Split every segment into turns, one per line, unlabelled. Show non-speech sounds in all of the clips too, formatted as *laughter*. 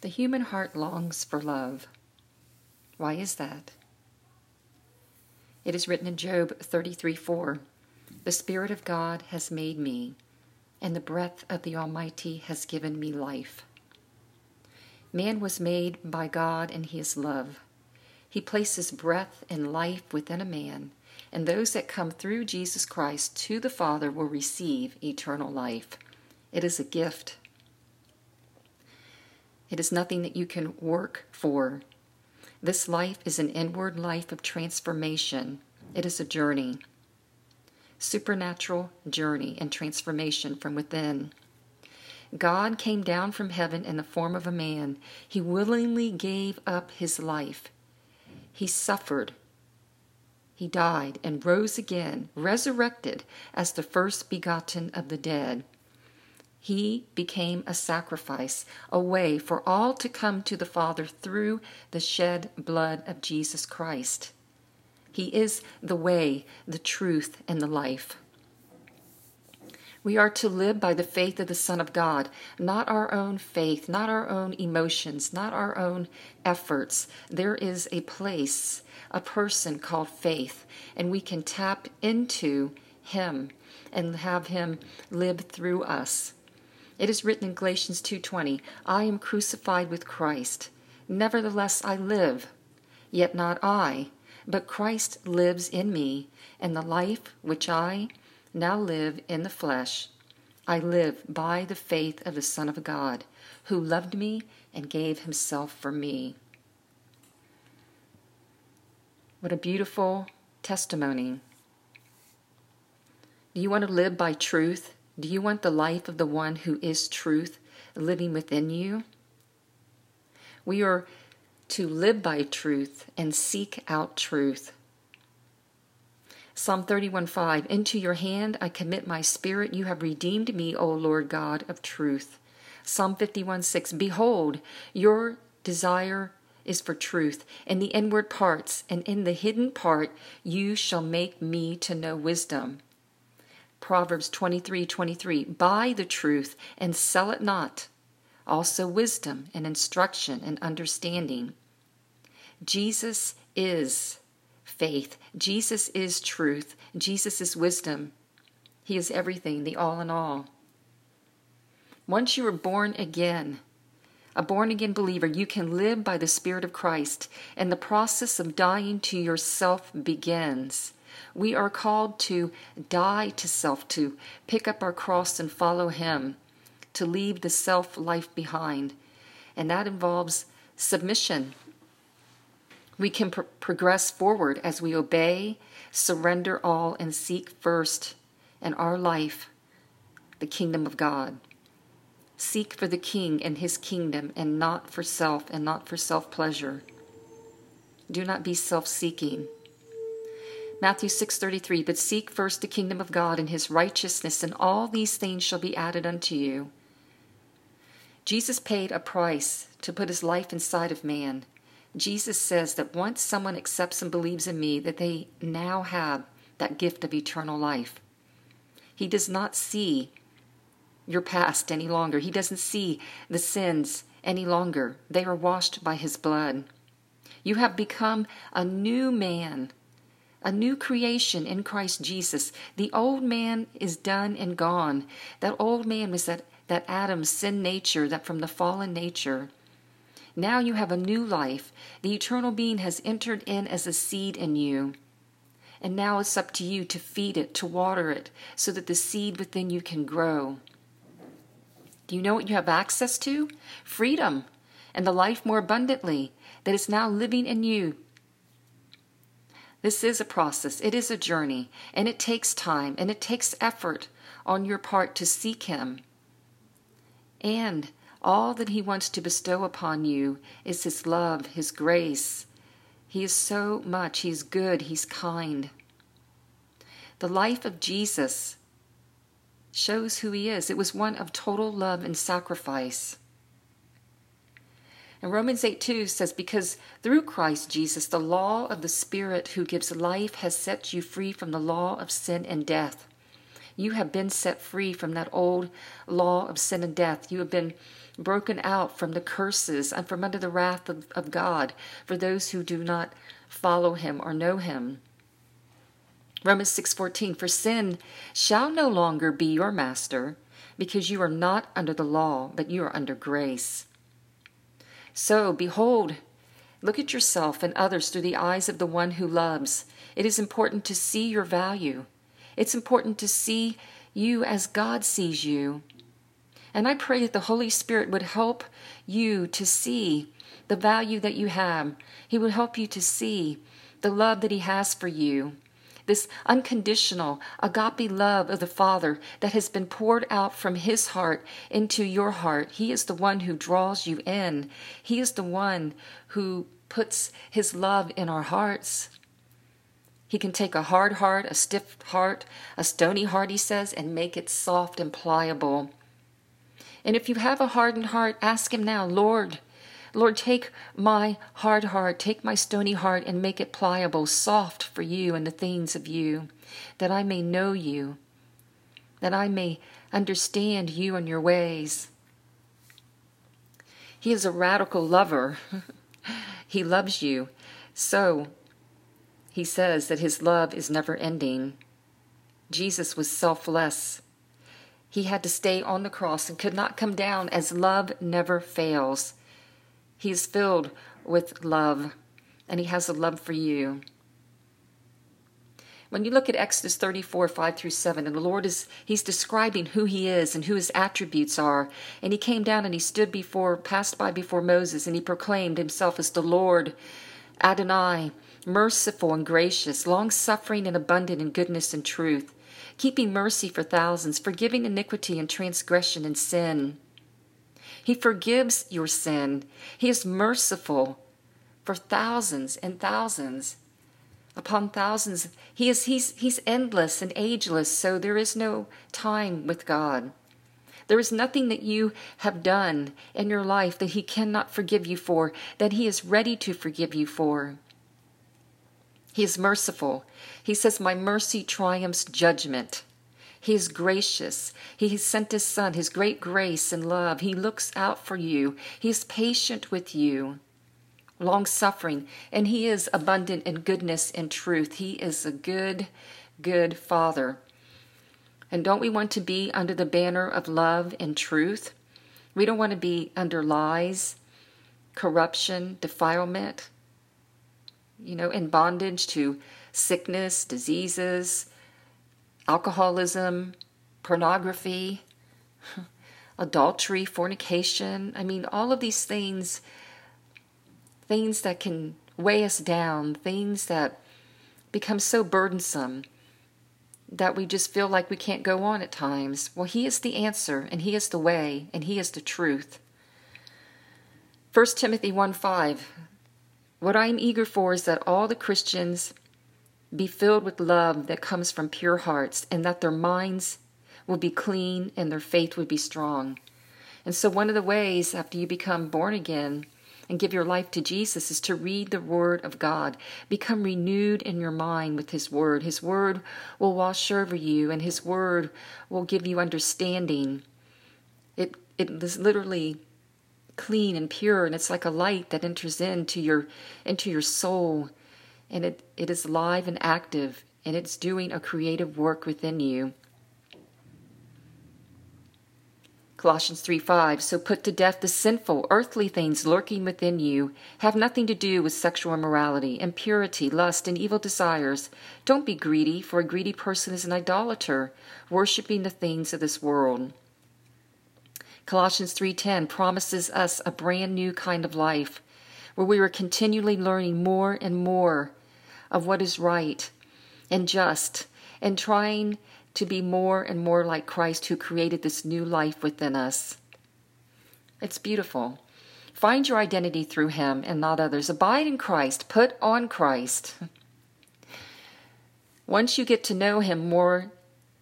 The human heart longs for love. Why is that? It is written in Job 33 4 The Spirit of God has made me, and the breath of the Almighty has given me life. Man was made by God and He is love. He places breath and life within a man, and those that come through Jesus Christ to the Father will receive eternal life. It is a gift. It is nothing that you can work for. This life is an inward life of transformation. It is a journey, supernatural journey and transformation from within. God came down from heaven in the form of a man. He willingly gave up his life. He suffered. He died and rose again, resurrected as the first begotten of the dead. He became a sacrifice, a way for all to come to the Father through the shed blood of Jesus Christ. He is the way, the truth, and the life. We are to live by the faith of the Son of God, not our own faith, not our own emotions, not our own efforts. There is a place, a person called faith, and we can tap into Him and have Him live through us. It is written in Galatians 2:20, I am crucified with Christ. Nevertheless I live, yet not I, but Christ lives in me, and the life which I now live in the flesh, I live by the faith of the Son of God, who loved me and gave himself for me. What a beautiful testimony. Do you want to live by truth? Do you want the life of the one who is truth living within you? We are to live by truth and seek out truth. Psalm 31:5 Into your hand I commit my spirit. You have redeemed me, O Lord God of truth. Psalm 51:6 Behold, your desire is for truth in the inward parts, and in the hidden part you shall make me to know wisdom. Proverbs 23 23. Buy the truth and sell it not. Also, wisdom and instruction and understanding. Jesus is faith. Jesus is truth. Jesus is wisdom. He is everything, the all in all. Once you are born again, a born again believer, you can live by the Spirit of Christ, and the process of dying to yourself begins. We are called to die to self, to pick up our cross and follow Him, to leave the self life behind. And that involves submission. We can pr- progress forward as we obey, surrender all, and seek first in our life the kingdom of God. Seek for the King and His kingdom, and not for self and not for self pleasure. Do not be self seeking. Matthew 6:33 But seek first the kingdom of God and his righteousness and all these things shall be added unto you. Jesus paid a price to put his life inside of man. Jesus says that once someone accepts and believes in me that they now have that gift of eternal life. He does not see your past any longer. He doesn't see the sins any longer. They are washed by his blood. You have become a new man a new creation in Christ Jesus. The old man is done and gone. That old man was that, that Adam's sin nature, that from the fallen nature. Now you have a new life. The eternal being has entered in as a seed in you. And now it's up to you to feed it, to water it, so that the seed within you can grow. Do you know what you have access to? Freedom and the life more abundantly that is now living in you this is a process, it is a journey, and it takes time and it takes effort on your part to seek Him. And all that He wants to bestow upon you is His love, His grace. He is so much, He's good, He's kind. The life of Jesus shows who He is. It was one of total love and sacrifice. And Romans 8 2 says, Because through Christ Jesus, the law of the Spirit who gives life has set you free from the law of sin and death. You have been set free from that old law of sin and death. You have been broken out from the curses and from under the wrath of, of God for those who do not follow him or know him. Romans 6:14 For sin shall no longer be your master because you are not under the law but you are under grace. So behold look at yourself and others through the eyes of the one who loves. It is important to see your value. It's important to see you as God sees you. And I pray that the Holy Spirit would help you to see the value that you have. He would help you to see the love that He has for you this unconditional agape love of the Father that has been poured out from His heart into your heart. He is the one who draws you in, He is the one who puts His love in our hearts. He can take a hard heart, a stiff heart, a stony heart, he says, and make it soft and pliable. And if you have a hardened heart, ask Him now, Lord, Lord, take my hard heart, take my stony heart, and make it pliable, soft for you and the things of you, that I may know you, that I may understand you and your ways. He is a radical lover. *laughs* he loves you. So, he says that his love is never ending. Jesus was selfless. He had to stay on the cross and could not come down as love never fails. He's filled with love, and He has a love for you. When you look at Exodus 34, 5 through 7, and the Lord is, He's describing who He is and who His attributes are. And He came down and He stood before, passed by before Moses, and He proclaimed Himself as the Lord, Adonai, merciful and gracious, long suffering and abundant in goodness and truth, keeping mercy for thousands, forgiving iniquity and transgression and sin he forgives your sin. He is merciful for thousands and thousands upon thousands. He is he's he's endless and ageless, so there is no time with God. There is nothing that you have done in your life that he cannot forgive you for, that he is ready to forgive you for. He is merciful. He says, My mercy triumphs judgment. He is gracious. He has sent His Son, His great grace and love. He looks out for you. He is patient with you, long suffering, and He is abundant in goodness and truth. He is a good, good Father. And don't we want to be under the banner of love and truth? We don't want to be under lies, corruption, defilement, you know, in bondage to sickness, diseases, alcoholism, pornography, *laughs* adultery, fornication. I mean, all of these things, things that can weigh us down, things that become so burdensome that we just feel like we can't go on at times. Well, He is the answer, and He is the way, and He is the truth. 1 Timothy 1 5. What I am eager for is that all the Christians be filled with love that comes from pure hearts, and that their minds will be clean and their faith would be strong. And so, one of the ways after you become born again and give your life to Jesus is to read the Word of God. Become renewed in your mind with His Word. His Word will wash over you, and His Word will give you understanding. It, it is literally clean and pure, and it's like a light that enters into your into your soul and it, it is live and active and it's doing a creative work within you. Colossians 3 5. So put to death the sinful, earthly things lurking within you. Have nothing to do with sexual immorality, impurity, lust, and evil desires. Don't be greedy, for a greedy person is an idolater, worshiping the things of this world. Colossians 3:10 promises us a brand new kind of life where we are continually learning more and more of what is right and just and trying to be more and more like Christ who created this new life within us. It's beautiful. Find your identity through Him and not others. Abide in Christ. Put on Christ. *laughs* Once you get to know Him more,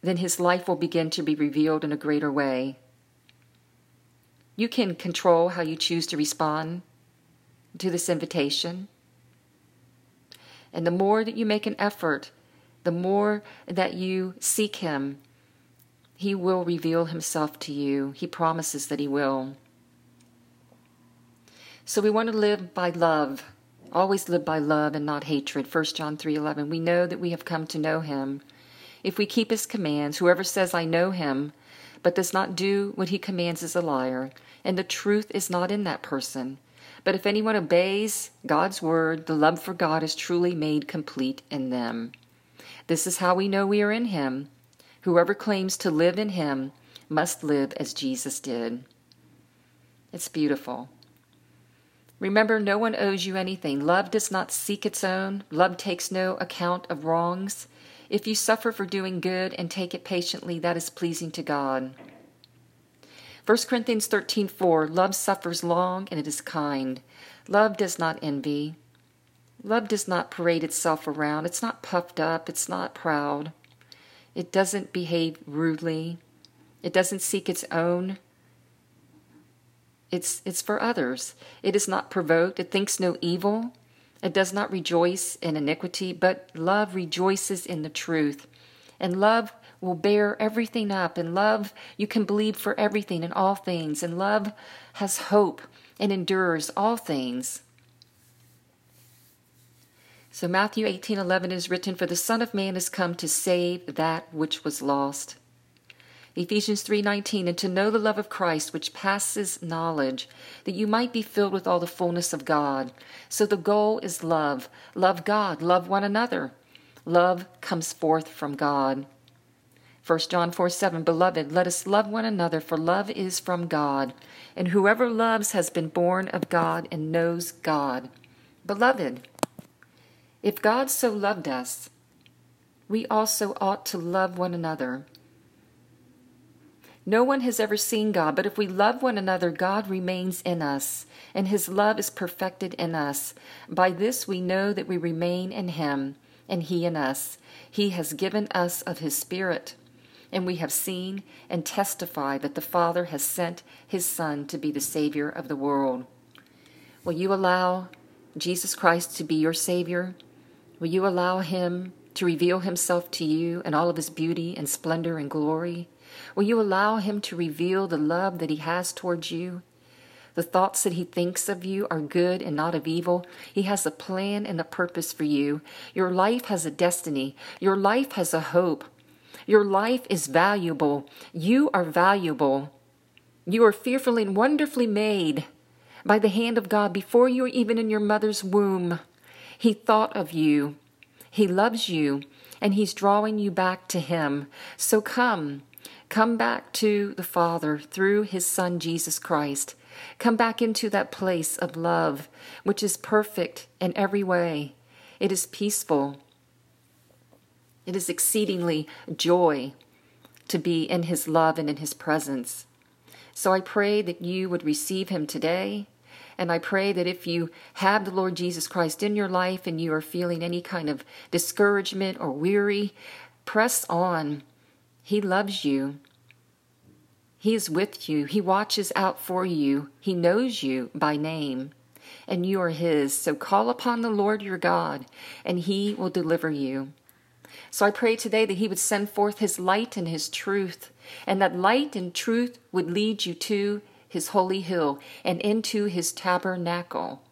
then His life will begin to be revealed in a greater way. You can control how you choose to respond to this invitation. And the more that you make an effort, the more that you seek Him, He will reveal Himself to you. He promises that He will. So we want to live by love. Always live by love and not hatred. 1 John 3:11. We know that we have come to know him. If we keep his commands, whoever says I know him but does not do what he commands is a liar, and the truth is not in that person. But if anyone obeys God's word, the love for God is truly made complete in them. This is how we know we are in him. Whoever claims to live in him must live as Jesus did. It's beautiful. Remember, no one owes you anything. Love does not seek its own, love takes no account of wrongs. If you suffer for doing good and take it patiently, that is pleasing to God. 1 Corinthians 13:4 Love suffers long and it is kind. Love does not envy. Love does not parade itself around. It's not puffed up. It's not proud. It doesn't behave rudely. It doesn't seek its own. It's, it's for others. It is not provoked. It thinks no evil. It does not rejoice in iniquity, but love rejoices in the truth. And love will bear everything up. And love, you can believe for everything and all things. And love has hope and endures all things. So Matthew 18:11 is written for the son of man has come to save that which was lost. Ephesians 3:19 and to know the love of Christ which passes knowledge that you might be filled with all the fullness of God. So the goal is love. Love God, love one another. Love comes forth from God. 1 John 4 7 Beloved, let us love one another, for love is from God, and whoever loves has been born of God and knows God. Beloved, if God so loved us, we also ought to love one another. No one has ever seen God, but if we love one another, God remains in us, and his love is perfected in us. By this we know that we remain in him, and he in us. He has given us of his Spirit, and we have seen and testify that the Father has sent his Son to be the Savior of the world. Will you allow Jesus Christ to be your Savior? Will you allow him to reveal himself to you in all of his beauty and splendor and glory? Will you allow Him to reveal the love that He has towards you? The thoughts that He thinks of you are good and not of evil. He has a plan and a purpose for you. Your life has a destiny. Your life has a hope. Your life is valuable. You are valuable. You are fearfully and wonderfully made by the hand of God before you were even in your mother's womb. He thought of you. He loves you, and He's drawing you back to Him. So come. Come back to the Father through His Son, Jesus Christ. Come back into that place of love, which is perfect in every way. It is peaceful. It is exceedingly joy to be in His love and in His presence. So I pray that you would receive Him today. And I pray that if you have the Lord Jesus Christ in your life and you are feeling any kind of discouragement or weary, press on he loves you. He is with you. He watches out for you. He knows you by name, and you are His. So call upon the Lord your God, and He will deliver you. So I pray today that He would send forth His light and His truth, and that light and truth would lead you to His holy hill and into His tabernacle.